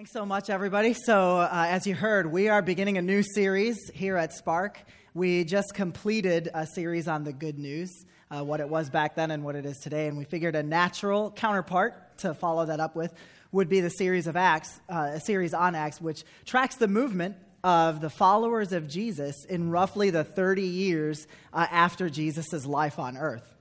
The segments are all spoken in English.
Thanks so much, everybody. So, uh, as you heard, we are beginning a new series here at Spark. We just completed a series on the good news, uh, what it was back then and what it is today, and we figured a natural counterpart to follow that up with would be the series of Acts, uh, a series on Acts, which tracks the movement of the followers of Jesus in roughly the 30 years uh, after Jesus' life on earth.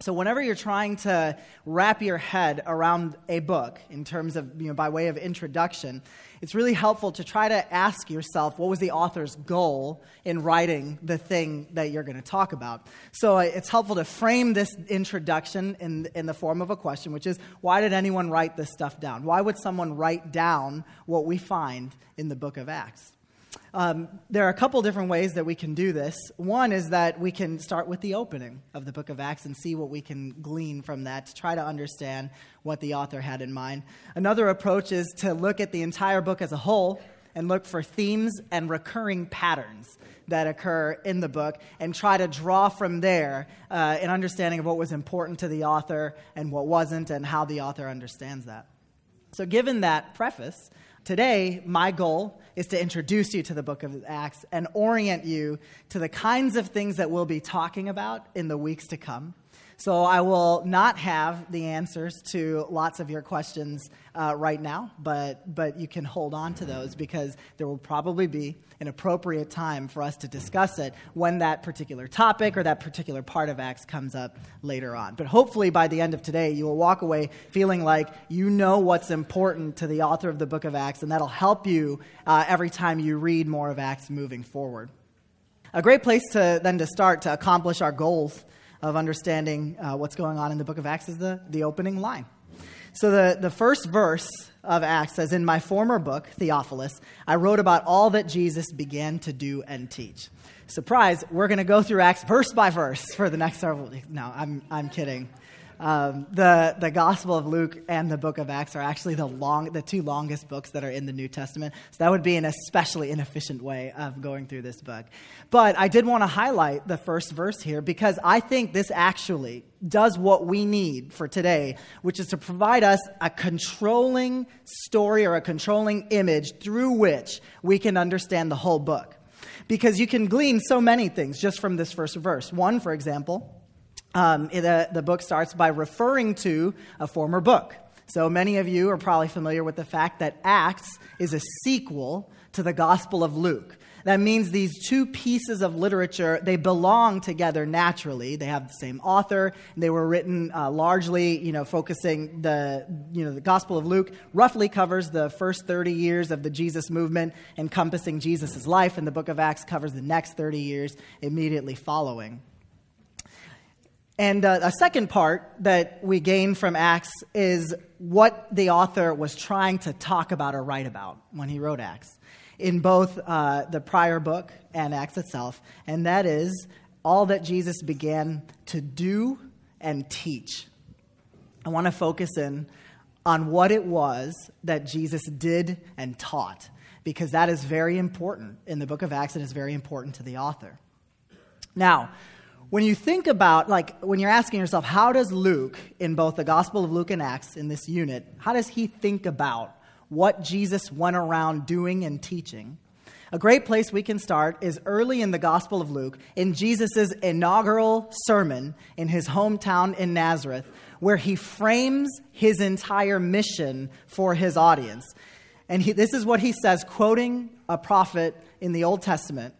So, whenever you're trying to wrap your head around a book in terms of, you know, by way of introduction, it's really helpful to try to ask yourself what was the author's goal in writing the thing that you're going to talk about. So, it's helpful to frame this introduction in, in the form of a question, which is why did anyone write this stuff down? Why would someone write down what we find in the book of Acts? Um, there are a couple different ways that we can do this. One is that we can start with the opening of the book of Acts and see what we can glean from that to try to understand what the author had in mind. Another approach is to look at the entire book as a whole and look for themes and recurring patterns that occur in the book and try to draw from there uh, an understanding of what was important to the author and what wasn't and how the author understands that. So, given that preface, Today, my goal is to introduce you to the book of Acts and orient you to the kinds of things that we'll be talking about in the weeks to come. So I will not have the answers to lots of your questions uh, right now, but, but you can hold on to those because there will probably be an appropriate time for us to discuss it when that particular topic or that particular part of Acts comes up later on. But hopefully by the end of today, you will walk away feeling like you know what's important to the author of the book of Acts, and that'll help you uh, every time you read more of Acts moving forward. A great place to then to start to accomplish our goals of understanding uh, what's going on in the book of Acts is the, the opening line. So, the, the first verse of Acts says, In my former book, Theophilus, I wrote about all that Jesus began to do and teach. Surprise, we're going to go through Acts verse by verse for the next several. No, I'm, I'm kidding. Um, the, the Gospel of Luke and the book of Acts are actually the, long, the two longest books that are in the New Testament. So that would be an especially inefficient way of going through this book. But I did want to highlight the first verse here because I think this actually does what we need for today, which is to provide us a controlling story or a controlling image through which we can understand the whole book. Because you can glean so many things just from this first verse. One, for example, um, the, the book starts by referring to a former book. So many of you are probably familiar with the fact that Acts is a sequel to the Gospel of Luke. That means these two pieces of literature, they belong together naturally. They have the same author. They were written uh, largely, you know, focusing the, you know, the Gospel of Luke roughly covers the first 30 years of the Jesus movement, encompassing Jesus' life, and the book of Acts covers the next 30 years immediately following. And uh, a second part that we gain from Acts is what the author was trying to talk about or write about when he wrote Acts in both uh, the prior book and Acts itself, and that is all that Jesus began to do and teach. I want to focus in on what it was that Jesus did and taught, because that is very important in the book of Acts and is very important to the author. Now, when you think about, like, when you're asking yourself, how does Luke, in both the Gospel of Luke and Acts, in this unit, how does he think about what Jesus went around doing and teaching? A great place we can start is early in the Gospel of Luke, in Jesus' inaugural sermon in his hometown in Nazareth, where he frames his entire mission for his audience. And he, this is what he says, quoting a prophet in the Old Testament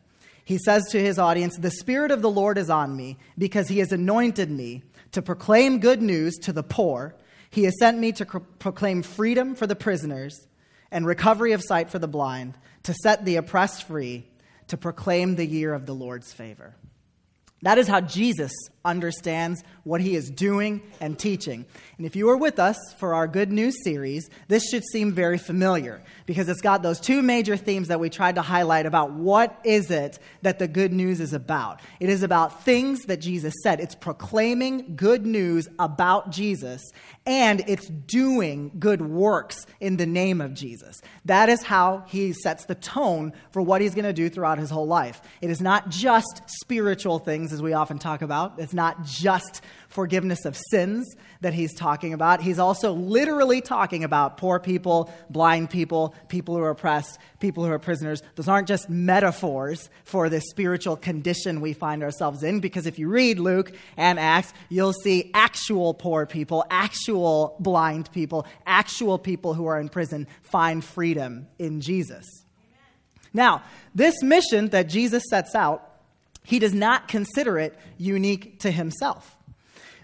he says to his audience, The Spirit of the Lord is on me because he has anointed me to proclaim good news to the poor. He has sent me to proclaim freedom for the prisoners and recovery of sight for the blind, to set the oppressed free, to proclaim the year of the Lord's favor. That is how Jesus understands what he is doing and teaching. And if you were with us for our Good News series, this should seem very familiar because it's got those two major themes that we tried to highlight about what is it that the good news is about. It is about things that Jesus said. It's proclaiming good news about Jesus and it's doing good works in the name of Jesus. That is how he sets the tone for what he's going to do throughout his whole life. It is not just spiritual things as we often talk about. It's not just forgiveness of sins that he's talking about. He's also literally talking about poor people, blind people, people who are oppressed, people who are prisoners. Those aren't just metaphors for the spiritual condition we find ourselves in, because if you read Luke and Acts, you'll see actual poor people, actual blind people, actual people who are in prison find freedom in Jesus. Now, this mission that Jesus sets out, he does not consider it unique to himself.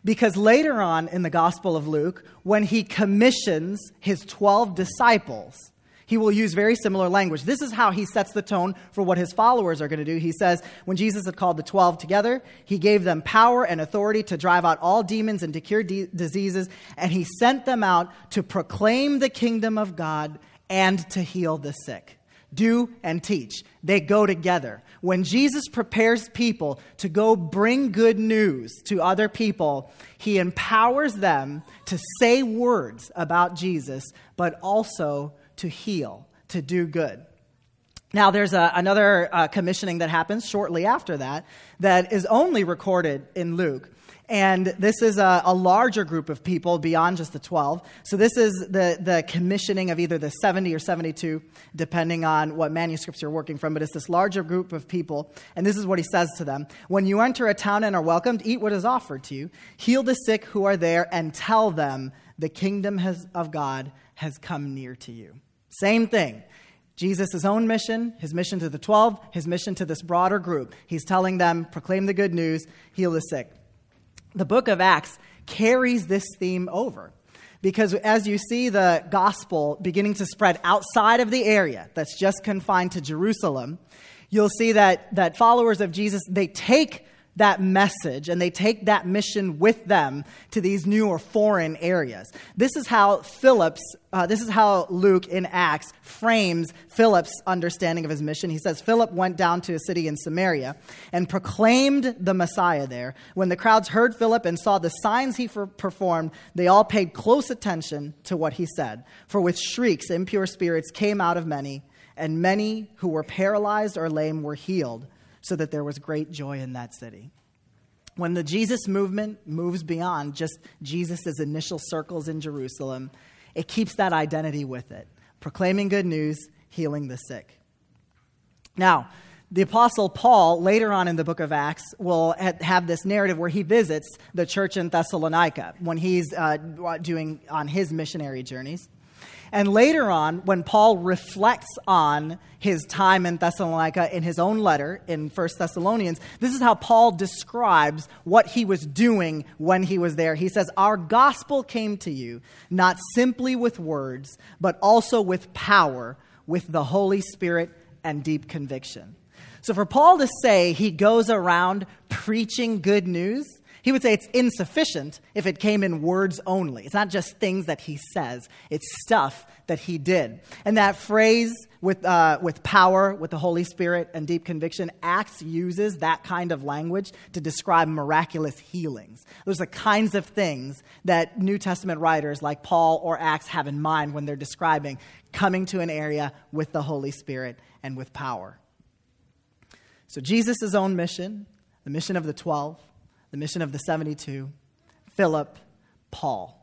Because later on in the Gospel of Luke, when he commissions his 12 disciples, he will use very similar language. This is how he sets the tone for what his followers are going to do. He says, when Jesus had called the 12 together, he gave them power and authority to drive out all demons and to cure de- diseases, and he sent them out to proclaim the kingdom of God and to heal the sick do and teach. They go together. When Jesus prepares people to go bring good news to other people, he empowers them to say words about Jesus, but also to heal, to do good. Now, there's a, another uh, commissioning that happens shortly after that that is only recorded in Luke. And this is a, a, larger group of people beyond just the 12. So, this is the, the commissioning of either the 70 or 72, depending on what manuscripts you're working from. But it's this larger group of people. And this is what he says to them When you enter a town and are welcomed, eat what is offered to you, heal the sick who are there, and tell them the kingdom has, of God has come near to you. Same thing. Jesus' own mission, his mission to the 12, his mission to this broader group. He's telling them, proclaim the good news, heal the sick the book of Acts carries this theme over. Because as you see the gospel beginning to spread outside of the area that's just confined to Jerusalem, you'll see that, that followers of Jesus, they take that message and they take that mission with them to these new or foreign areas. This is how Philip's, uh, this is how Luke in Acts frames Philip's understanding of his mission. He says Philip went down to a city in Samaria and proclaimed the Messiah there. When the crowds heard Philip and saw the signs he performed, they all paid close attention to what he said. For with shrieks, impure spirits came out of many, and many who were paralyzed or lame were healed so that there was great joy in that city. When the Jesus movement moves beyond just Jesus' initial circles in Jerusalem, it keeps that identity with it proclaiming good news, healing the sick. Now, the Apostle Paul, later on in the book of Acts, will have this narrative where he visits the church in Thessalonica when he's uh, doing on his missionary journeys. And later on, when Paul reflects on his time in Thessalonica in his own letter in 1 Thessalonians, this is how Paul describes what he was doing when he was there. He says, Our gospel came to you not simply with words, but also with power, with the Holy Spirit and deep conviction. So for Paul to say he goes around preaching good news, he would say it's insufficient if it came in words only. It's not just things that he says, it's stuff that he did. And that phrase, with, uh, with power, with the Holy Spirit, and deep conviction, Acts uses that kind of language to describe miraculous healings. Those are the kinds of things that New Testament writers like Paul or Acts have in mind when they're describing coming to an area with the Holy Spirit and with power. So, Jesus' own mission, the mission of the 12, the mission of the 72, Philip, Paul.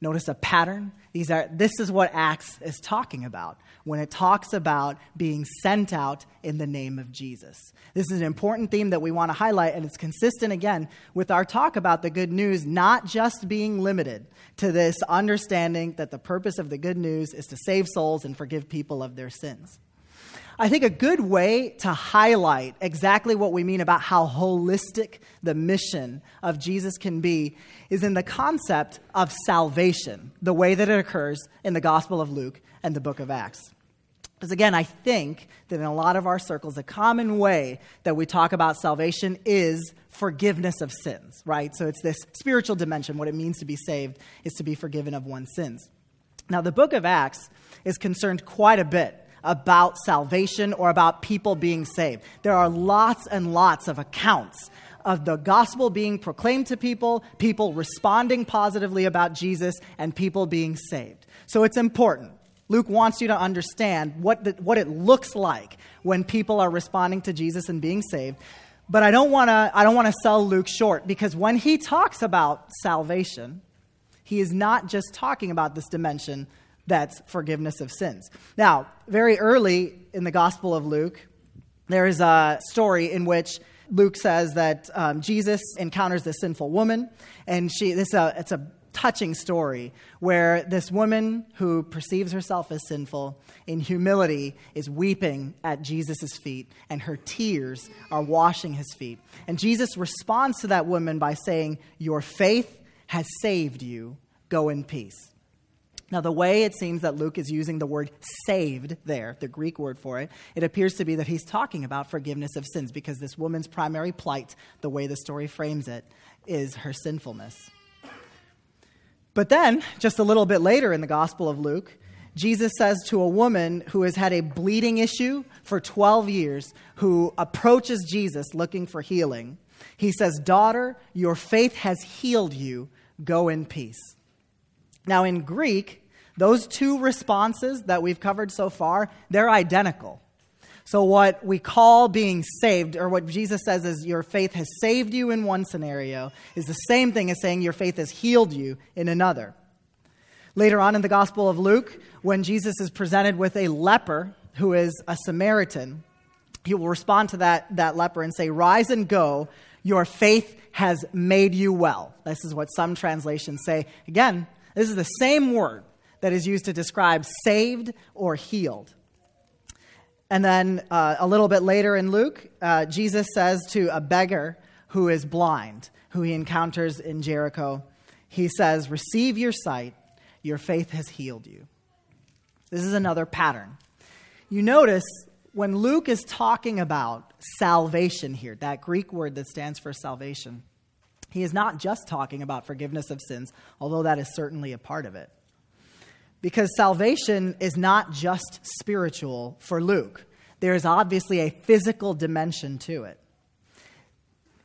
Notice a pattern. These are, this is what Acts is talking about when it talks about being sent out in the name of Jesus. This is an important theme that we want to highlight, and it's consistent again with our talk about the good news not just being limited to this understanding that the purpose of the good news is to save souls and forgive people of their sins. I think a good way to highlight exactly what we mean about how holistic the mission of Jesus can be is in the concept of salvation, the way that it occurs in the Gospel of Luke and the book of Acts. Because again, I think that in a lot of our circles, a common way that we talk about salvation is forgiveness of sins, right? So it's this spiritual dimension. What it means to be saved is to be forgiven of one's sins. Now, the book of Acts is concerned quite a bit about salvation or about people being saved. There are lots and lots of accounts of the gospel being proclaimed to people, people responding positively about Jesus, and people being saved. So it's important. Luke wants you to understand what, the, what it looks like when people are responding to Jesus and being saved. But I don't want to I don't want to sell Luke short because when he talks about salvation, he is not just talking about this dimension that's forgiveness of sins. Now, very early in the Gospel of Luke, there is a story in which Luke says that um, Jesus encounters this sinful woman, and she this uh, it's a touching story where this woman who perceives herself as sinful in humility is weeping at Jesus' feet, and her tears are washing his feet. And Jesus responds to that woman by saying, Your faith has saved you. Go in peace. Now, the way it seems that Luke is using the word saved there, the Greek word for it, it appears to be that he's talking about forgiveness of sins because this woman's primary plight, the way the story frames it, is her sinfulness. But then, just a little bit later in the Gospel of Luke, Jesus says to a woman who has had a bleeding issue for 12 years, who approaches Jesus looking for healing, he says, Daughter, your faith has healed you. Go in peace. Now, in Greek, those two responses that we've covered so far, they're identical. So, what we call being saved, or what Jesus says is your faith has saved you in one scenario, is the same thing as saying your faith has healed you in another. Later on in the Gospel of Luke, when Jesus is presented with a leper who is a Samaritan, he will respond to that, that leper and say, Rise and go, your faith has made you well. This is what some translations say. Again, this is the same word that is used to describe saved or healed. And then uh, a little bit later in Luke, uh, Jesus says to a beggar who is blind, who he encounters in Jericho, he says, Receive your sight, your faith has healed you. This is another pattern. You notice when Luke is talking about salvation here, that Greek word that stands for salvation, he is not just talking about forgiveness of sins, although that is certainly a part of it. Because salvation is not just spiritual for Luke, there is obviously a physical dimension to it.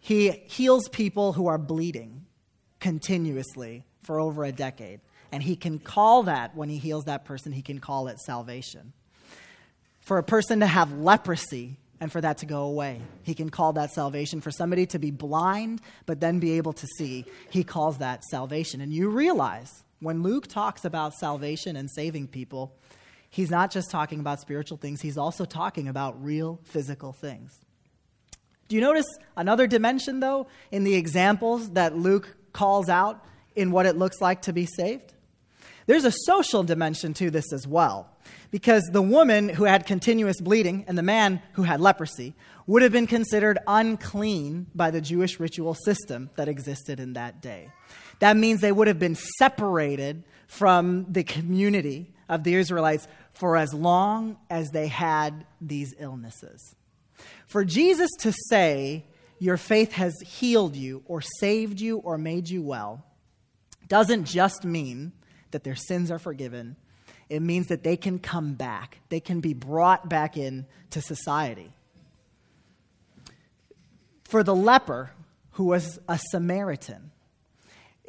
He heals people who are bleeding continuously for over a decade. And he can call that, when he heals that person, he can call it salvation. For a person to have leprosy and for that to go away, he can call that salvation. For somebody to be blind but then be able to see, he calls that salvation. And you realize when Luke talks about salvation and saving people, he's not just talking about spiritual things, he's also talking about real physical things. Do you notice another dimension, though, in the examples that Luke calls out in what it looks like to be saved? There's a social dimension to this as well, because the woman who had continuous bleeding and the man who had leprosy would have been considered unclean by the Jewish ritual system that existed in that day. That means they would have been separated from the community of the Israelites for as long as they had these illnesses. For Jesus to say, Your faith has healed you, or saved you, or made you well, doesn't just mean that their sins are forgiven. It means that they can come back, they can be brought back in to society. For the leper, who was a Samaritan,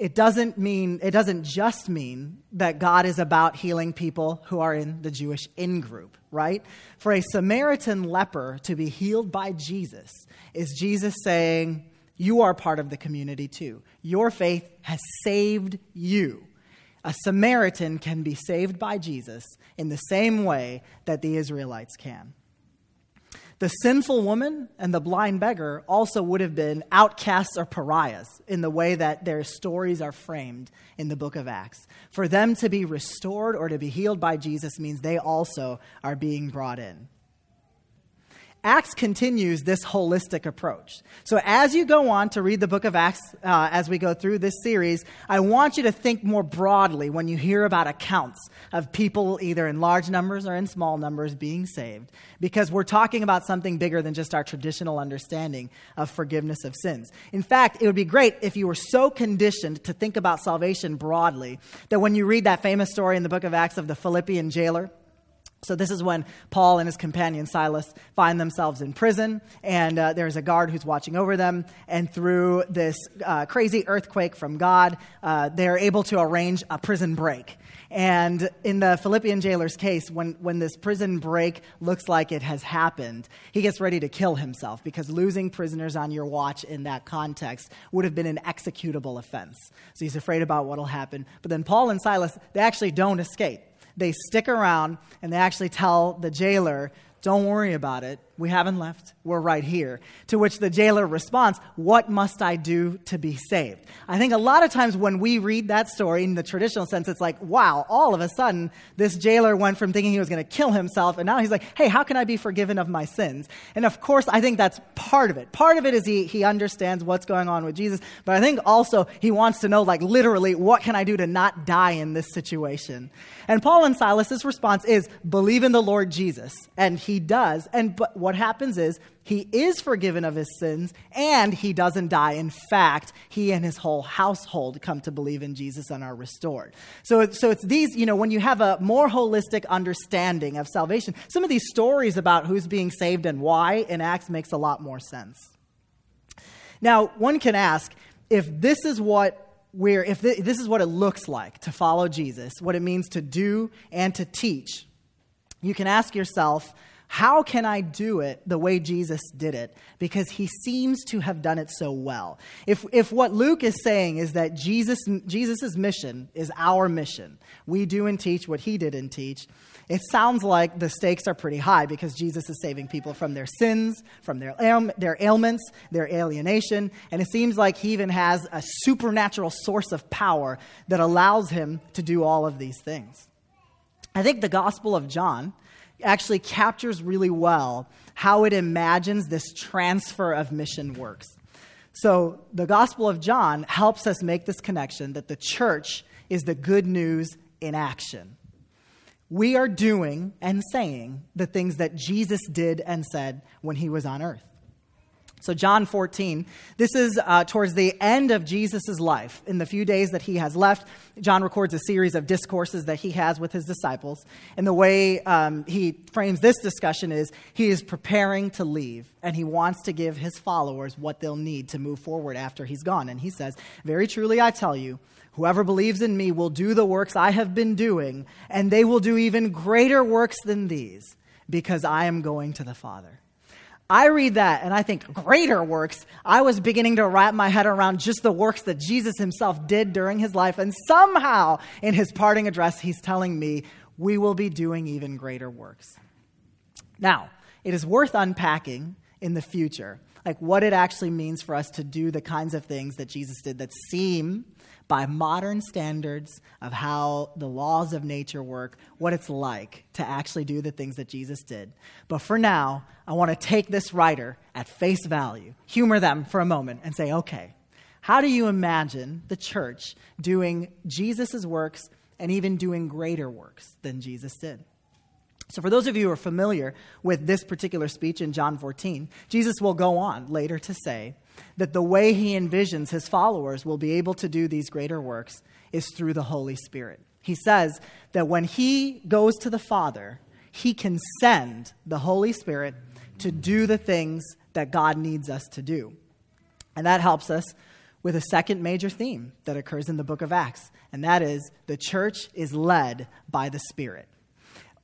it doesn't mean it doesn't just mean that God is about healing people who are in the Jewish in group, right? For a Samaritan leper to be healed by Jesus is Jesus saying, You are part of the community too. Your faith has saved you. A Samaritan can be saved by Jesus in the same way that the Israelites can. The sinful woman and the blind beggar also would have been outcasts or pariahs in the way that their stories are framed in the book of Acts. For them to be restored or to be healed by Jesus means they also are being brought in. Acts continues this holistic approach. So, as you go on to read the book of Acts uh, as we go through this series, I want you to think more broadly when you hear about accounts of people, either in large numbers or in small numbers, being saved, because we're talking about something bigger than just our traditional understanding of forgiveness of sins. In fact, it would be great if you were so conditioned to think about salvation broadly that when you read that famous story in the book of Acts of the Philippian jailer, so, this is when Paul and his companion Silas find themselves in prison, and uh, there's a guard who's watching over them. And through this uh, crazy earthquake from God, uh, they're able to arrange a prison break. And in the Philippian jailer's case, when, when this prison break looks like it has happened, he gets ready to kill himself because losing prisoners on your watch in that context would have been an executable offense. So he's afraid about what will happen. But then Paul and Silas, they actually don't escape. They stick around and they actually tell the jailer, Don't worry about it. We haven't left. We're right here. To which the jailer responds, What must I do to be saved? I think a lot of times when we read that story in the traditional sense, it's like, wow, all of a sudden, this jailer went from thinking he was going to kill himself, and now he's like, hey, how can I be forgiven of my sins? And of course, I think that's part of it. Part of it is he, he understands what's going on with Jesus, but I think also he wants to know, like, literally, what can I do to not die in this situation? And Paul and Silas's response is, believe in the Lord Jesus. And he does. And but what what happens is he is forgiven of his sins and he doesn't die. In fact, he and his whole household come to believe in Jesus and are restored. So, so it's these, you know, when you have a more holistic understanding of salvation, some of these stories about who's being saved and why in Acts makes a lot more sense. Now, one can ask if this is what we're, if this is what it looks like to follow Jesus, what it means to do and to teach, you can ask yourself, how can I do it the way Jesus did it? Because he seems to have done it so well. If, if what Luke is saying is that Jesus' Jesus's mission is our mission, we do and teach what he did and teach, it sounds like the stakes are pretty high because Jesus is saving people from their sins, from their, ail- their ailments, their alienation, and it seems like he even has a supernatural source of power that allows him to do all of these things. I think the Gospel of John actually captures really well how it imagines this transfer of mission works. So, the Gospel of John helps us make this connection that the church is the good news in action. We are doing and saying the things that Jesus did and said when he was on earth. So, John 14, this is uh, towards the end of Jesus' life. In the few days that he has left, John records a series of discourses that he has with his disciples. And the way um, he frames this discussion is he is preparing to leave, and he wants to give his followers what they'll need to move forward after he's gone. And he says, Very truly, I tell you, whoever believes in me will do the works I have been doing, and they will do even greater works than these, because I am going to the Father. I read that and I think greater works. I was beginning to wrap my head around just the works that Jesus himself did during his life. And somehow, in his parting address, he's telling me, we will be doing even greater works. Now, it is worth unpacking in the future, like what it actually means for us to do the kinds of things that Jesus did that seem by modern standards of how the laws of nature work, what it's like to actually do the things that Jesus did. But for now, I want to take this writer at face value, humor them for a moment, and say, okay, how do you imagine the church doing Jesus' works and even doing greater works than Jesus did? So, for those of you who are familiar with this particular speech in John 14, Jesus will go on later to say that the way he envisions his followers will be able to do these greater works is through the Holy Spirit. He says that when he goes to the Father, he can send the Holy Spirit to do the things that God needs us to do. And that helps us with a second major theme that occurs in the book of Acts, and that is the church is led by the Spirit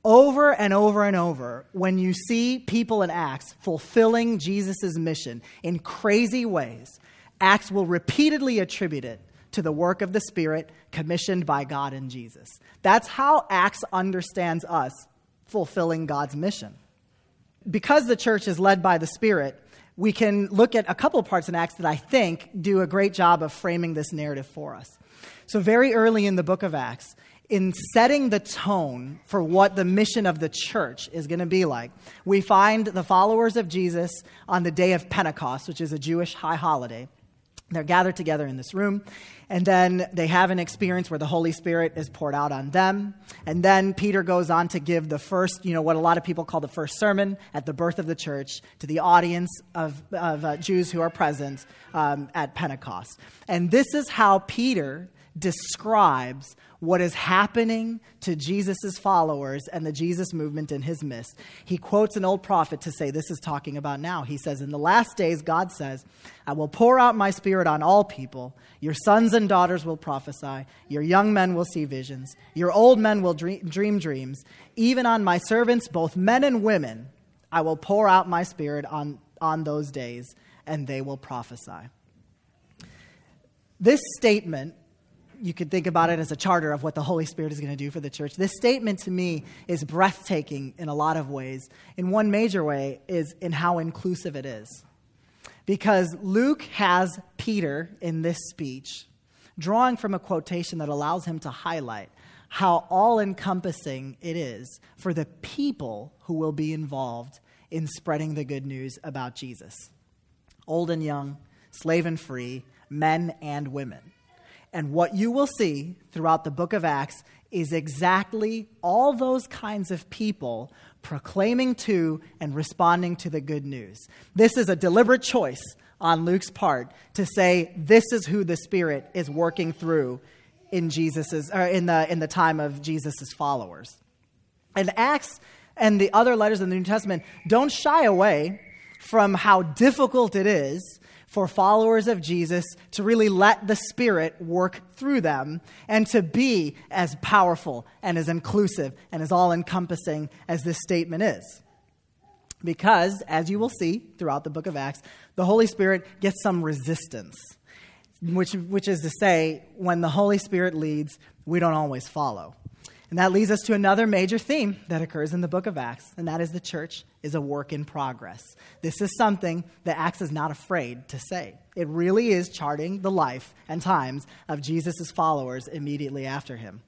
over and over and over, when you see people in Acts fulfilling Jesus' mission in crazy ways, Acts will repeatedly attribute it to the work of the Spirit commissioned by God and Jesus. That's how Acts understands us fulfilling God's mission. Because the church is led by the Spirit, we can look at a couple parts in Acts that I think do a great job of framing this narrative for us. So, very early in the book of Acts, in setting the tone for what the mission of the church is going to be like. We find the followers of Jesus on the day of Pentecost, which is a Jewish high holiday. They're gathered together in this room, and then they have an experience where the Holy Spirit is poured out on them. And then Peter goes on to give the first, you know, what a lot of people call the first sermon at the birth of the church to the audience of, of uh, Jews who are present um, at Pentecost. And this is how Peter describes what is happening to Jesus' followers and the Jesus movement in his midst. He quotes an old prophet to say this is talking about now. He says, In the last days, God says, I will pour out my spirit on all people. Your sons and daughters will prophesy. Your young men will see visions. Your old men will dream, dream dreams. Even on my servants, both men and women, I will pour out my spirit on, on those days, and they will prophesy. This statement you could think about it as a charter of what the Holy Spirit is going to do for the church. This statement to me is breathtaking in a lot of ways. In one major way is in how inclusive it is. Because Luke has Peter in this speech drawing from a quotation that allows him to highlight how all encompassing it is for the people who will be involved in spreading the good news about Jesus old and young, slave and free, men and women. And what you will see throughout the book of Acts is exactly all those kinds of people proclaiming to and responding to the good news. This is a deliberate choice on Luke's part to say this is who the Spirit is working through in Jesus's or in the in the time of Jesus's followers. And Acts and the other letters in the New Testament don't shy away from how difficult it is for followers of Jesus to really let the Spirit work through them and to be as powerful and as inclusive and as all encompassing as this statement is. Because, as you will see throughout the book of Acts, the Holy Spirit gets some resistance, which, which is to say, when the Holy Spirit leads, we don't always follow. And that leads us to another major theme that occurs in the book of Acts, and that is the church is a work in progress. This is something that Acts is not afraid to say. It really is charting the life and times of Jesus' followers immediately after him.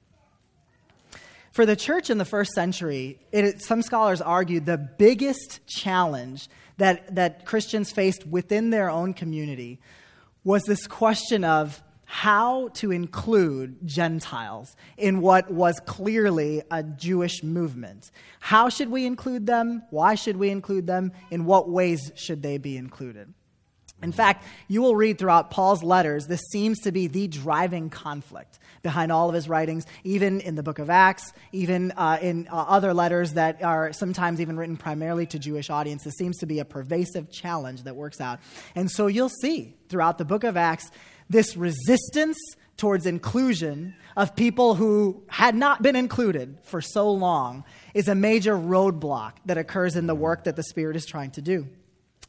For the church in the first century, it, some scholars argue the biggest challenge that, that Christians faced within their own community was this question of how to include Gentiles in what was clearly a Jewish movement. How should we include them? Why should we include them? In what ways should they be included? In fact, you will read throughout Paul's letters, this seems to be the driving conflict behind all of his writings, even in the book of Acts, even uh, in uh, other letters that are sometimes even written primarily to Jewish audiences. seems to be a pervasive challenge that works out. And so you'll see throughout the book of Acts this resistance towards inclusion of people who had not been included for so long is a major roadblock that occurs in the work that the Spirit is trying to do.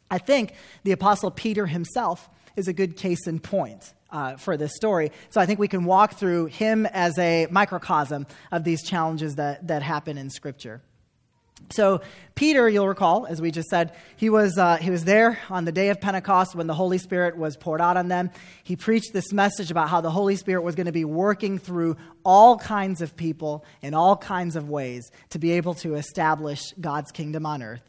I think the Apostle Peter himself is a good case in point. Uh, for this story. So I think we can walk through him as a microcosm of these challenges that, that happen in Scripture. So, Peter, you'll recall, as we just said, he was, uh, he was there on the day of Pentecost when the Holy Spirit was poured out on them. He preached this message about how the Holy Spirit was going to be working through all kinds of people in all kinds of ways to be able to establish God's kingdom on earth.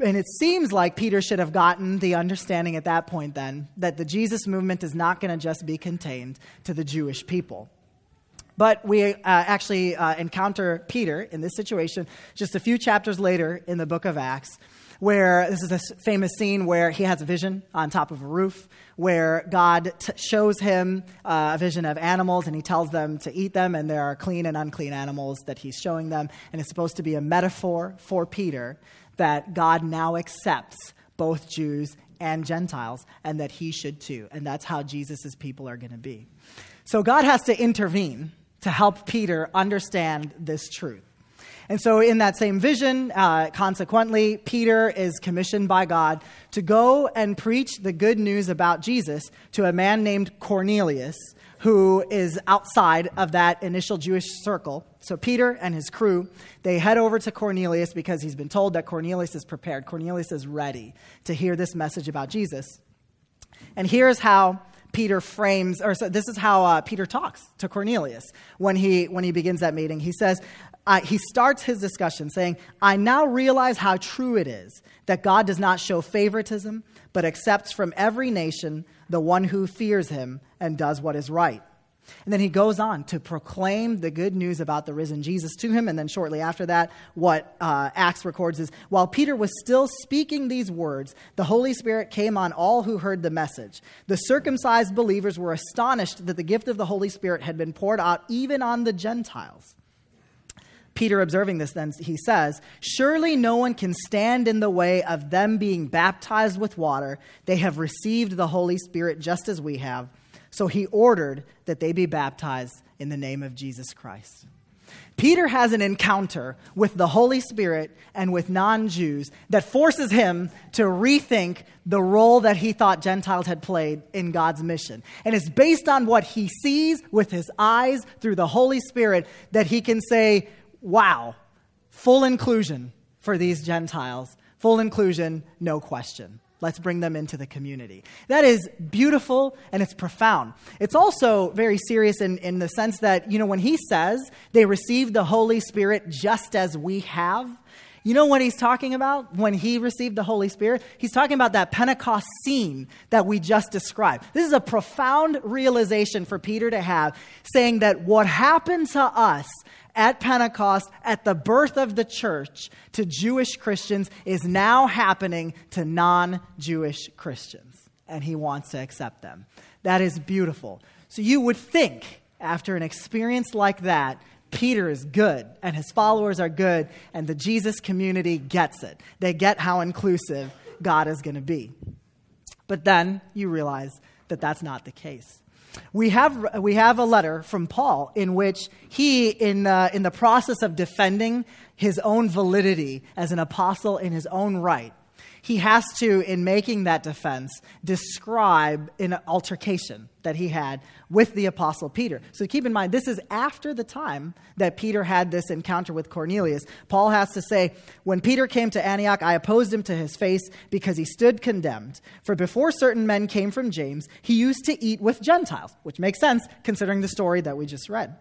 And it seems like Peter should have gotten the understanding at that point then that the Jesus movement is not going to just be contained to the Jewish people. But we uh, actually uh, encounter Peter in this situation just a few chapters later in the book of Acts, where this is a famous scene where he has a vision on top of a roof, where God t- shows him uh, a vision of animals and he tells them to eat them, and there are clean and unclean animals that he's showing them. And it's supposed to be a metaphor for Peter that God now accepts both Jews and Gentiles, and that he should too. And that's how Jesus' people are going to be. So God has to intervene to help Peter understand this truth. And so, in that same vision, uh, consequently, Peter is commissioned by God to go and preach the good news about Jesus to a man named Cornelius, who is outside of that initial Jewish circle. So, Peter and his crew, they head over to Cornelius because he's been told that Cornelius is prepared. Cornelius is ready to hear this message about Jesus. And here's how Peter frames, or so this is how uh, Peter talks to Cornelius when he, when he begins that meeting. He says, uh, he starts his discussion saying, I now realize how true it is that God does not show favoritism, but accepts from every nation the one who fears him and does what is right. And then he goes on to proclaim the good news about the risen Jesus to him. And then shortly after that, what uh, Acts records is while Peter was still speaking these words, the Holy Spirit came on all who heard the message. The circumcised believers were astonished that the gift of the Holy Spirit had been poured out even on the Gentiles. Peter, observing this, then he says, Surely no one can stand in the way of them being baptized with water. They have received the Holy Spirit just as we have. So he ordered that they be baptized in the name of Jesus Christ. Peter has an encounter with the Holy Spirit and with non Jews that forces him to rethink the role that he thought Gentiles had played in God's mission. And it's based on what he sees with his eyes through the Holy Spirit that he can say, wow, full inclusion for these Gentiles, full inclusion, no question. Let's bring them into the community. That is beautiful and it's profound. It's also very serious in, in the sense that, you know, when he says they received the Holy Spirit just as we have, you know what he's talking about when he received the Holy Spirit? He's talking about that Pentecost scene that we just described. This is a profound realization for Peter to have, saying that what happened to us at Pentecost, at the birth of the church, to Jewish Christians is now happening to non Jewish Christians. And he wants to accept them. That is beautiful. So you would think, after an experience like that, Peter is good and his followers are good, and the Jesus community gets it. They get how inclusive God is going to be. But then you realize that that's not the case. We have, we have a letter from Paul in which he, in, uh, in the process of defending his own validity as an apostle in his own right, he has to, in making that defense, describe an altercation that he had with the Apostle Peter. So keep in mind, this is after the time that Peter had this encounter with Cornelius. Paul has to say, When Peter came to Antioch, I opposed him to his face because he stood condemned. For before certain men came from James, he used to eat with Gentiles, which makes sense considering the story that we just read.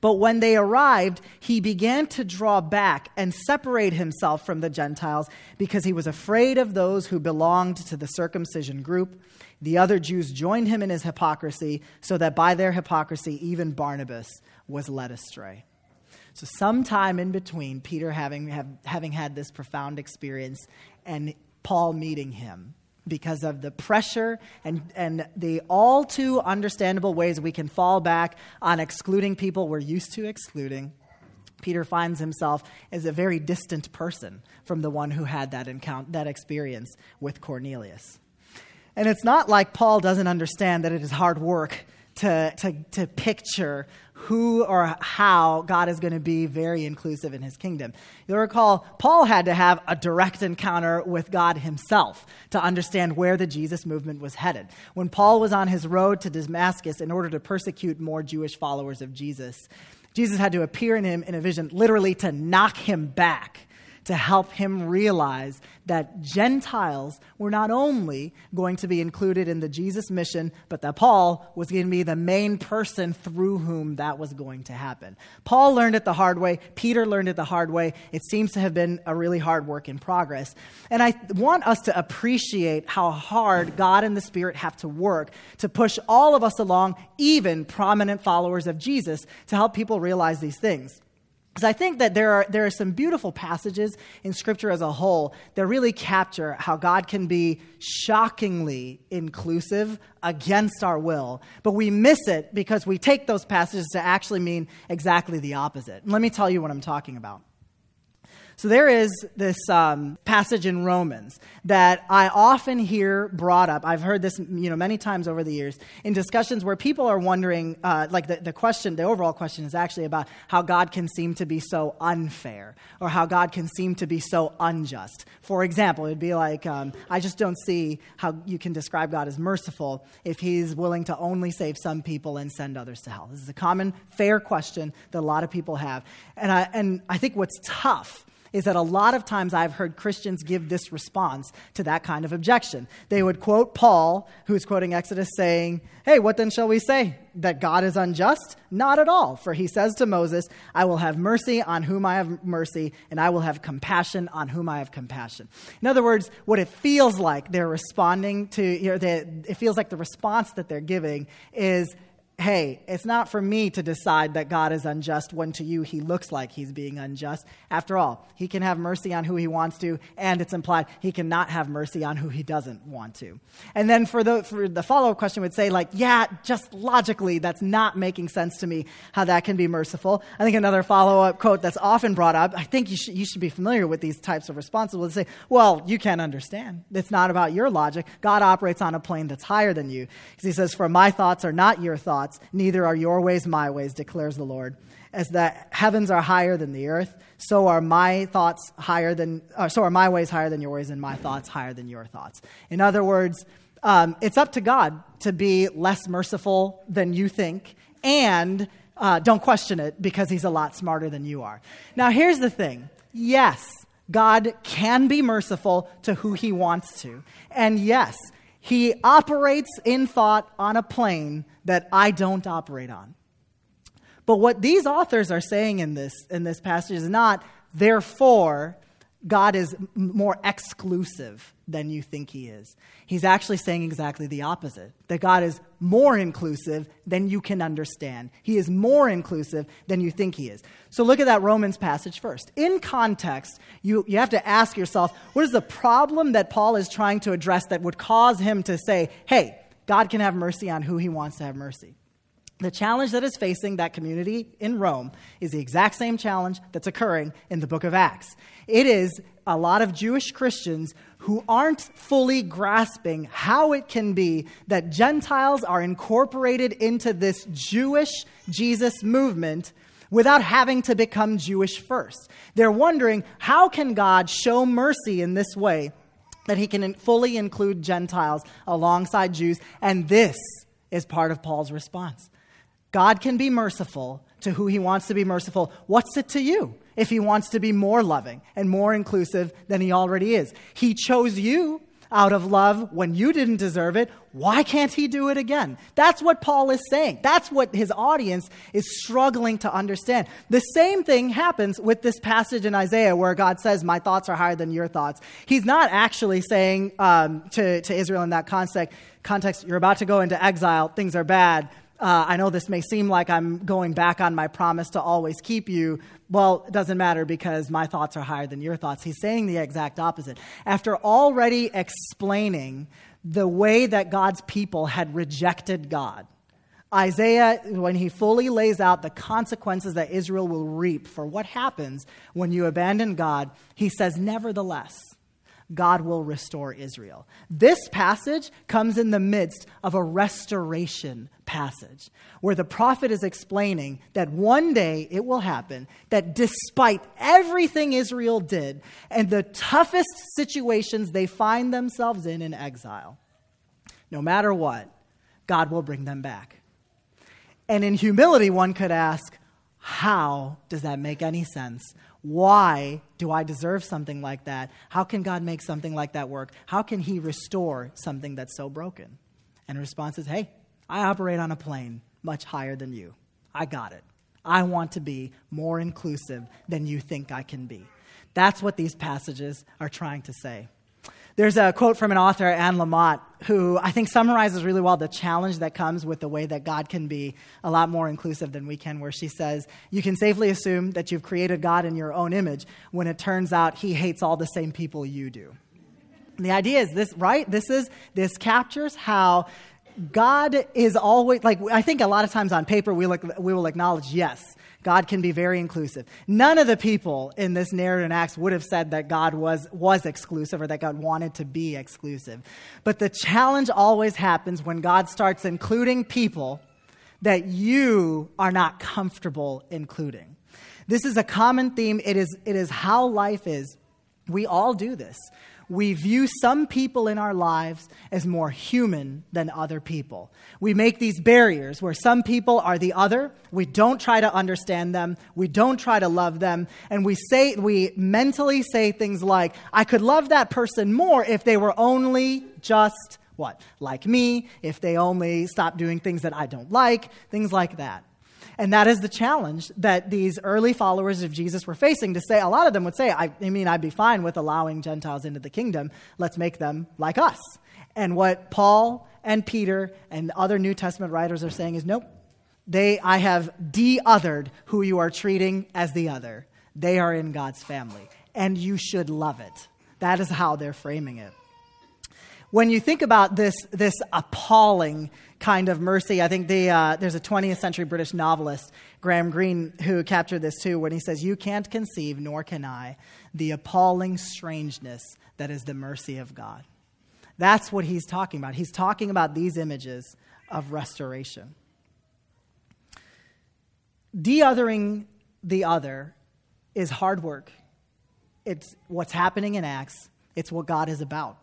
But when they arrived, he began to draw back and separate himself from the Gentiles because he was afraid of those who belonged to the circumcision group. The other Jews joined him in his hypocrisy, so that by their hypocrisy, even Barnabas was led astray. So, sometime in between Peter having, have, having had this profound experience and Paul meeting him, because of the pressure and, and the all too understandable ways we can fall back on excluding people we're used to excluding. Peter finds himself as a very distant person from the one who had that encounter, that experience with Cornelius. And it's not like Paul doesn't understand that it is hard work to, to, to picture who or how God is going to be very inclusive in his kingdom. You'll recall, Paul had to have a direct encounter with God himself to understand where the Jesus movement was headed. When Paul was on his road to Damascus in order to persecute more Jewish followers of Jesus, Jesus had to appear in him in a vision, literally to knock him back to help him realize that Gentiles were not only going to be included in the Jesus mission, but that Paul was going to be the main person through whom that was going to happen. Paul learned it the hard way. Peter learned it the hard way. It seems to have been a really hard work in progress. And I want us to appreciate how hard God and the Spirit have to work to push all of us along, even prominent followers of Jesus, to help people realize these things. Because I think that there are, there are some beautiful passages in Scripture as a whole that really capture how God can be shockingly inclusive against our will. But we miss it because we take those passages to actually mean exactly the opposite. Let me tell you what I'm talking about. So there is this um, passage in Romans that I often hear brought up. I've heard this, you know, many times over the years in discussions where people are wondering, uh, like the, the question, the overall question is actually about how God can seem to be so unfair or how God can seem to be so unjust. For example, it'd be like, um, I just don't see how you can describe God as merciful if he's willing to only save some people and send others to hell. This is a common, fair question that a lot of people have. And I, and I think what's tough is that a lot of times I've heard Christians give this response to that kind of objection. They would quote Paul, who's quoting Exodus, saying, Hey, what then shall we say? That God is unjust? Not at all. For he says to Moses, I will have mercy on whom I have mercy, and I will have compassion on whom I have compassion. In other words, what it feels like they're responding to, you know, it feels like the response that they're giving is hey, it's not for me to decide that God is unjust when to you he looks like he's being unjust. After all, he can have mercy on who he wants to, and it's implied he cannot have mercy on who he doesn't want to. And then for the, for the follow up question would say, like, yeah, just logically, that's not making sense to me how that can be merciful. I think another follow up quote that's often brought up, I think you should, you should be familiar with these types of responses, would say, well, you can't understand. It's not about your logic. God operates on a plane that's higher than you. Because he says, for my thoughts are not your thoughts thoughts, neither are your ways my ways, declares the Lord. As the heavens are higher than the earth, so are my thoughts higher than, uh, so are my ways higher than your ways, and my thoughts higher than your thoughts. In other words, um, it's up to God to be less merciful than you think, and uh, don't question it because He's a lot smarter than you are. Now, here's the thing yes, God can be merciful to who He wants to, and yes, He operates in thought on a plane that I don't operate on. But what these authors are saying in this, in this passage is not, therefore, God is more exclusive than you think he is. He's actually saying exactly the opposite that God is more inclusive than you can understand. He is more inclusive than you think he is. So look at that Romans passage first. In context, you, you have to ask yourself what is the problem that Paul is trying to address that would cause him to say, hey, God can have mercy on who he wants to have mercy. The challenge that is facing that community in Rome is the exact same challenge that's occurring in the book of Acts. It is a lot of Jewish Christians who aren't fully grasping how it can be that Gentiles are incorporated into this Jewish Jesus movement without having to become Jewish first. They're wondering how can God show mercy in this way that he can fully include Gentiles alongside Jews. And this is part of Paul's response. God can be merciful to who he wants to be merciful. What's it to you if he wants to be more loving and more inclusive than he already is? He chose you out of love when you didn't deserve it, why can't he do it again? That's what Paul is saying. That's what his audience is struggling to understand. The same thing happens with this passage in Isaiah where God says, My thoughts are higher than your thoughts. He's not actually saying um, to, to Israel in that context, context, you're about to go into exile, things are bad uh, I know this may seem like I'm going back on my promise to always keep you. Well, it doesn't matter because my thoughts are higher than your thoughts. He's saying the exact opposite. After already explaining the way that God's people had rejected God, Isaiah, when he fully lays out the consequences that Israel will reap for what happens when you abandon God, he says, Nevertheless, God will restore Israel. This passage comes in the midst of a restoration passage where the prophet is explaining that one day it will happen that despite everything Israel did and the toughest situations they find themselves in in exile, no matter what, God will bring them back. And in humility, one could ask, how does that make any sense? Why do I deserve something like that? How can God make something like that work? How can He restore something that's so broken? And the response is, hey, I operate on a plane much higher than you. I got it. I want to be more inclusive than you think I can be. That's what these passages are trying to say. There's a quote from an author, Anne Lamott, who I think summarizes really well the challenge that comes with the way that God can be a lot more inclusive than we can, where she says, You can safely assume that you've created God in your own image when it turns out he hates all the same people you do. And the idea is this, right? This is, this captures how God is always, like, I think a lot of times on paper we, look, we will acknowledge, yes, God can be very inclusive. None of the people in this narrative in Acts would have said that God was, was exclusive or that God wanted to be exclusive. But the challenge always happens when God starts including people that you are not comfortable including. This is a common theme. It is, it is how life is. We all do this we view some people in our lives as more human than other people. We make these barriers where some people are the other. We don't try to understand them. We don't try to love them. And we say, we mentally say things like, I could love that person more if they were only just what? Like me, if they only stopped doing things that I don't like, things like that. And that is the challenge that these early followers of Jesus were facing to say, a lot of them would say, I, I mean, I'd be fine with allowing Gentiles into the kingdom. Let's make them like us. And what Paul and Peter and other New Testament writers are saying is, nope, They, I have de othered who you are treating as the other. They are in God's family, and you should love it. That is how they're framing it. When you think about this, this appalling kind of mercy, I think the, uh, there's a 20th century British novelist, Graham Greene, who captured this too when he says, You can't conceive, nor can I, the appalling strangeness that is the mercy of God. That's what he's talking about. He's talking about these images of restoration. De othering the other is hard work. It's what's happening in Acts, it's what God is about,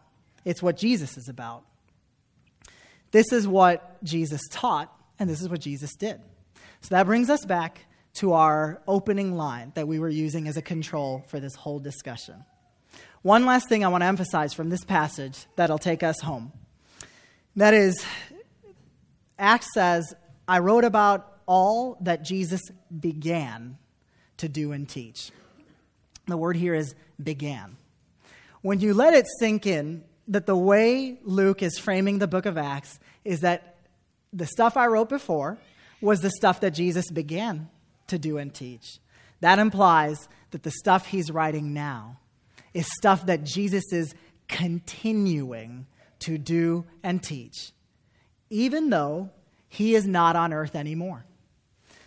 it's what Jesus is about. This is what Jesus taught, and this is what Jesus did. So that brings us back to our opening line that we were using as a control for this whole discussion. One last thing I want to emphasize from this passage that'll take us home. That is, Acts says, I wrote about all that Jesus began to do and teach. The word here is began. When you let it sink in that the way Luke is framing the book of Acts is that the stuff I wrote before was the stuff that Jesus began to do and teach. That implies that the stuff he's writing now is stuff that Jesus is continuing to do and teach, even though he is not on earth anymore.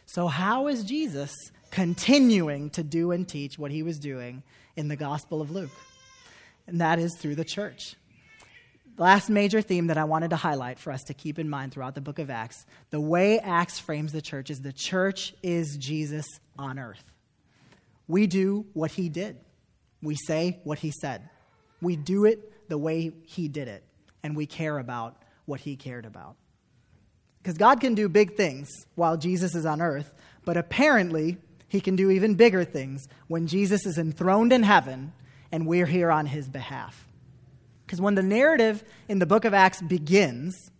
So, how is Jesus continuing to do and teach what he was doing in the Gospel of Luke? And that is through the church. Last major theme that I wanted to highlight for us to keep in mind throughout the book of Acts the way Acts frames the church is the church is Jesus on earth. We do what he did. We say what he said. We do it the way he did it, and we care about what he cared about. Because God can do big things while Jesus is on earth, but apparently he can do even bigger things when Jesus is enthroned in heaven and we're here on his behalf. Because when the narrative in the book of Acts begins,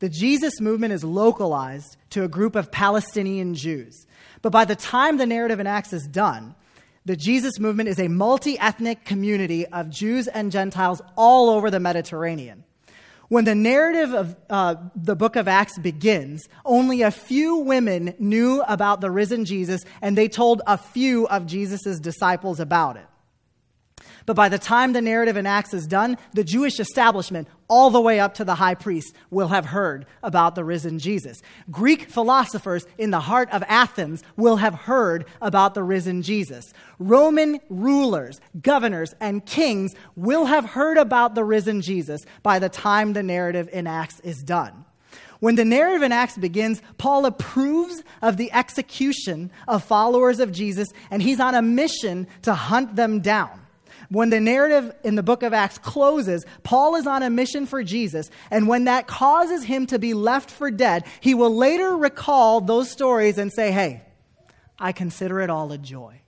the Jesus movement is localized to a group of Palestinian Jews. But by the time the narrative in Acts is done, the Jesus movement is a multi ethnic community of Jews and Gentiles all over the Mediterranean. When the narrative of uh, the book of Acts begins, only a few women knew about the risen Jesus, and they told a few of Jesus' disciples about it. But by the time the narrative in Acts is done, the Jewish establishment, all the way up to the high priest, will have heard about the risen Jesus. Greek philosophers in the heart of Athens will have heard about the risen Jesus. Roman rulers, governors, and kings will have heard about the risen Jesus by the time the narrative in Acts is done. When the narrative in Acts begins, Paul approves of the execution of followers of Jesus, and he's on a mission to hunt them down. When the narrative in the book of Acts closes, Paul is on a mission for Jesus, and when that causes him to be left for dead, he will later recall those stories and say, Hey, I consider it all a joy.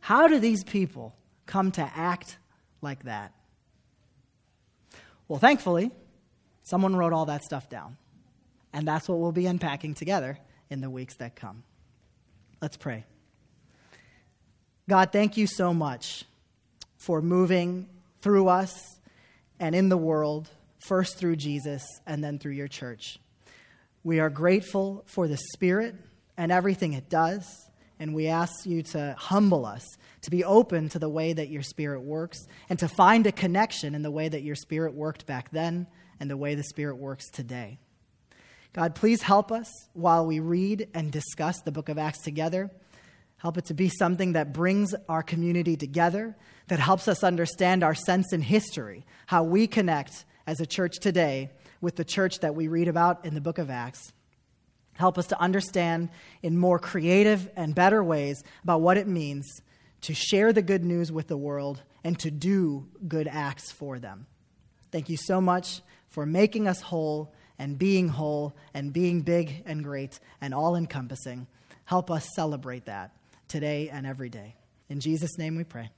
How do these people come to act like that? Well, thankfully, someone wrote all that stuff down. And that's what we'll be unpacking together in the weeks that come. Let's pray. God, thank you so much for moving through us and in the world, first through Jesus and then through your church. We are grateful for the Spirit and everything it does, and we ask you to humble us, to be open to the way that your Spirit works, and to find a connection in the way that your Spirit worked back then and the way the Spirit works today. God, please help us while we read and discuss the book of Acts together Help it to be something that brings our community together, that helps us understand our sense in history, how we connect as a church today with the church that we read about in the book of Acts. Help us to understand in more creative and better ways about what it means to share the good news with the world and to do good acts for them. Thank you so much for making us whole and being whole and being big and great and all encompassing. Help us celebrate that today and every day. In Jesus' name we pray.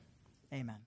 Amen.